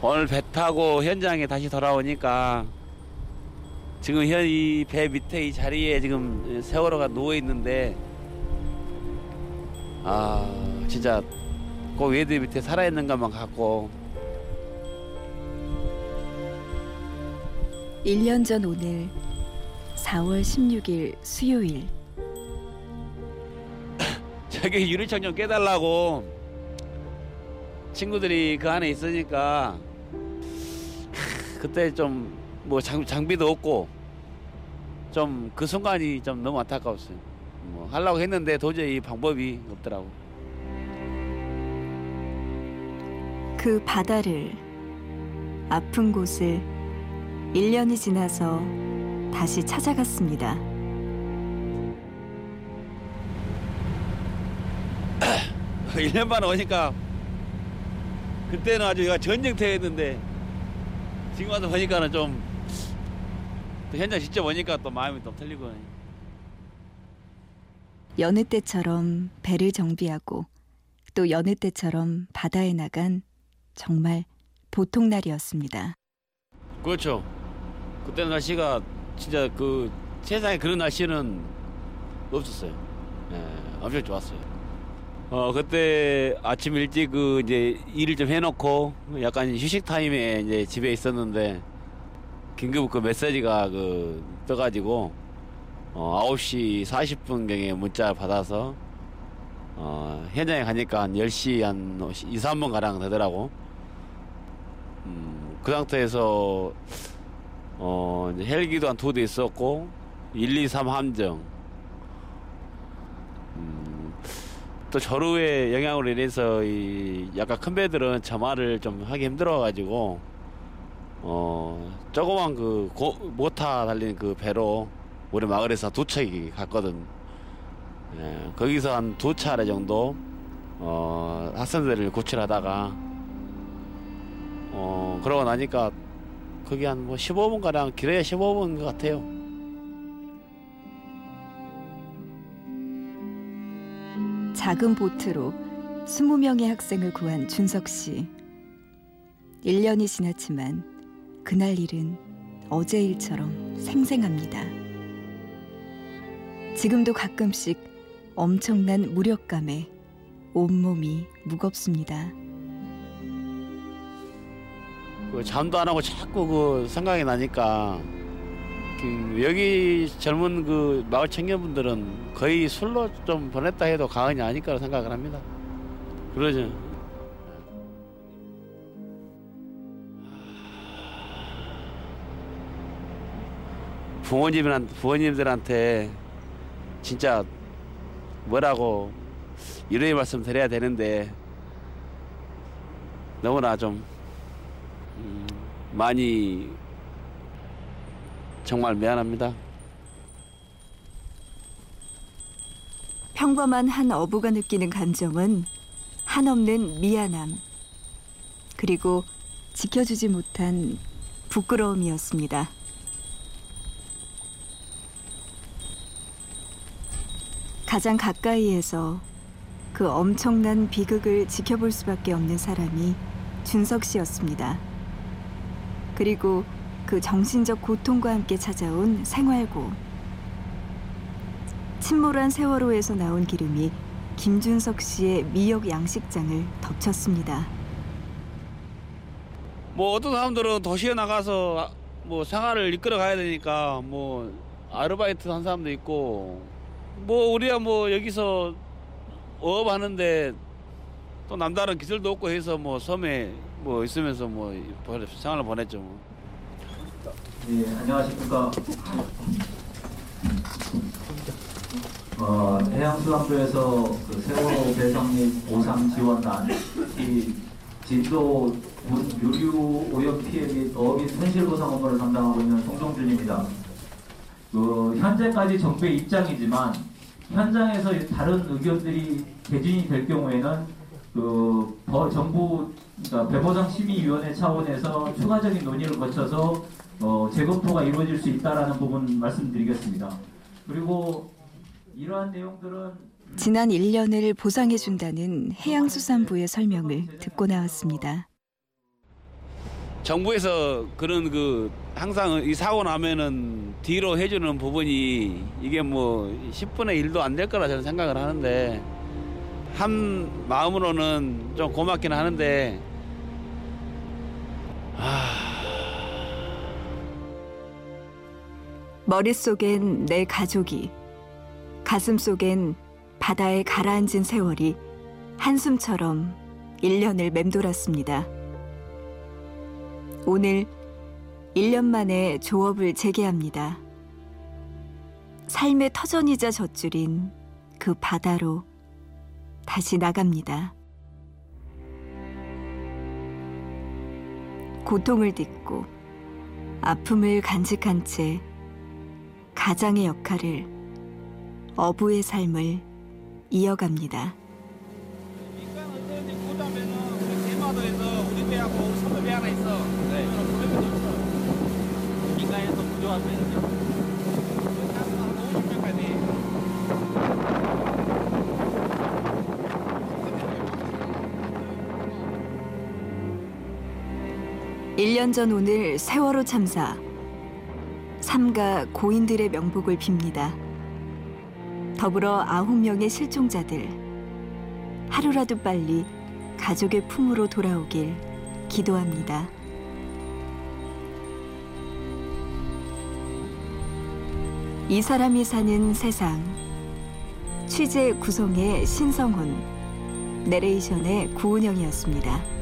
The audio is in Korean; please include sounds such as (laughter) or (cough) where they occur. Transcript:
오늘 배 타고 현장에 다시 돌아오니까 지금 이 배 밑에 이 자리에 지금 세월호가 누워 있는데 아 진짜 그 외드 밑에 살아 있는 것만 같고. 1년 전 오늘 4월 16일 수요일. (coughs) 저기 유리창 좀 깨달라고 친구들이 그 안에 있으니까 그때 좀 뭐 장비도 없고 좀 그 순간이 좀 너무 안타까웠어요. 뭐 하려고 했는데 도저히 방법이 없더라고. 그 바다를 아픈 곳을 1년이 지나서 다시 찾아갔습니다. 일년 만에 오니까 그때는 아주 얘가 전쟁터였는데 지금 와서 보니까는 좀 현장 직접 오니까 또 마음이 또 틀리고 여느 때처럼 배를 정비하고 또 여느 때처럼 바다에 나간 정말 보통 날이었습니다. 그렇죠. 그때 날씨가 진짜 그 세상에 그런 날씨는 없었어요. 예, 엄청 좋았어요. 어 그때 아침 일찍 그 이제 일을 좀 해놓고 약간 휴식 타임에 이제 집에 있었는데 긴급 그 메시지가 그 떠가지고 어 9시 40분 경에 문자 받아서 어 현장에 가니까 한 10시 한 2, 3분 가량 되더라고. 음, 그 상태에서 어 헬기도 한 두 대 있었고 123 함정 또 조류의 영향으로 인해서 이 약간 큰 배들은 점화를 좀 하기 힘들어가지고 어 조그만 그 고, 모타 달린 그 배로 우리 마을에서 두 척이 갔거든. 예, 거기서 한 두 차례 정도 어 학생들을 구출하다가 어 그러고 나니까 거기 한 뭐 15분 가량 길어야 15분 것 같아요. 작은 보트로 20명의 학생을 구한 준석 씨. 1년이 지났지만 그날 일은 어제 일처럼 생생합니다. 지금도 가끔씩 엄청난 무력감에 온몸이 무겁습니다. 그 잠도 안 하고 자꾸 그 생각이 나니까 그 여기 젊은 그 마을 청년분들은 거의 술로 좀 보냈다 해도 과언이 아닐 거라 생각을 합니다. 그러죠. 부모님한테 부모님들한테 진짜 뭐라고 이런 말씀 드려야 되는데 너무나 좀 음, 많이 정말 미안합니다. 평범한 한 어부가 느끼는 감정은 한없는 미안함, 그리고 지켜주지 못한 부끄러움이었습니다. 가장 가까이에서 그 엄청난 비극을 지켜볼 수밖에 없는 사람이 준석 씨였습니다. 그리고 그 정신적 고통과 함께 찾아온 생활고. 침몰한 세월호에서 나온 기름이 김준석 씨의 미역 양식장을 덮쳤습니다. 뭐 어떤 사람들은 도시에 나가서 뭐 생활을 이끌어 가야 되니까 뭐 아르바이트 한 사람도 있고 뭐 우리야 뭐 여기서 어업 하는데 또 남다른 기술도 없고 해서 뭐 섬에 뭐 있으면서 뭐 생활을 보냈죠. 뭐. 예, 안녕하십니까. 어, 해양수산부에서 그 세월호 배상 및 보상 지원단, 이 진도 유류 오염 피해 및및 손실 보상 업무를 담당하고 있는 송종준입니다. 그 현재까지 정부의 입장이지만 현장에서 다른 의견들이 개진이 될 경우에는 그 정부 그러니까 배보상 심의위원회 차원에서 추가적인 논의를 거쳐서 어, 재검토가 이루어질 수 있다라는 부분 말씀드리겠습니다. 그리고 이러한 내용들은 지난 1년을 보상해 준다는 해양수산부의 설명을 듣고 나왔습니다. 정부에서 그런 그 항상 이 사고 나면은 뒤로 해주는 부분이 이게 뭐 10분의 1도 안 될 거라 저는 생각을 하는데 한 마음으로는 좀 고맙긴 하는데 머릿속엔 내 가족이, 가슴속엔 바다에 가라앉은 세월이 한숨처럼 1년을 맴돌았습니다. 오늘 1년 만에 조업을 재개합니다. 삶의 터전이자 젖줄인 그 바다로 다시 나갑니다. 고통을 딛고 아픔을 간직한 채 가장의 역할을 어부의 삶을 이어갑니다. 있 1년 전 오늘 세월호 참사 삼가 고인들의 명복을 빕니다. 더불어 아홉 명의 실종자들 하루라도 빨리 가족의 품으로 돌아오길 기도합니다. 이 사람이 사는 세상 취재 구성의 신성훈 내레이션의 구은영이었습니다.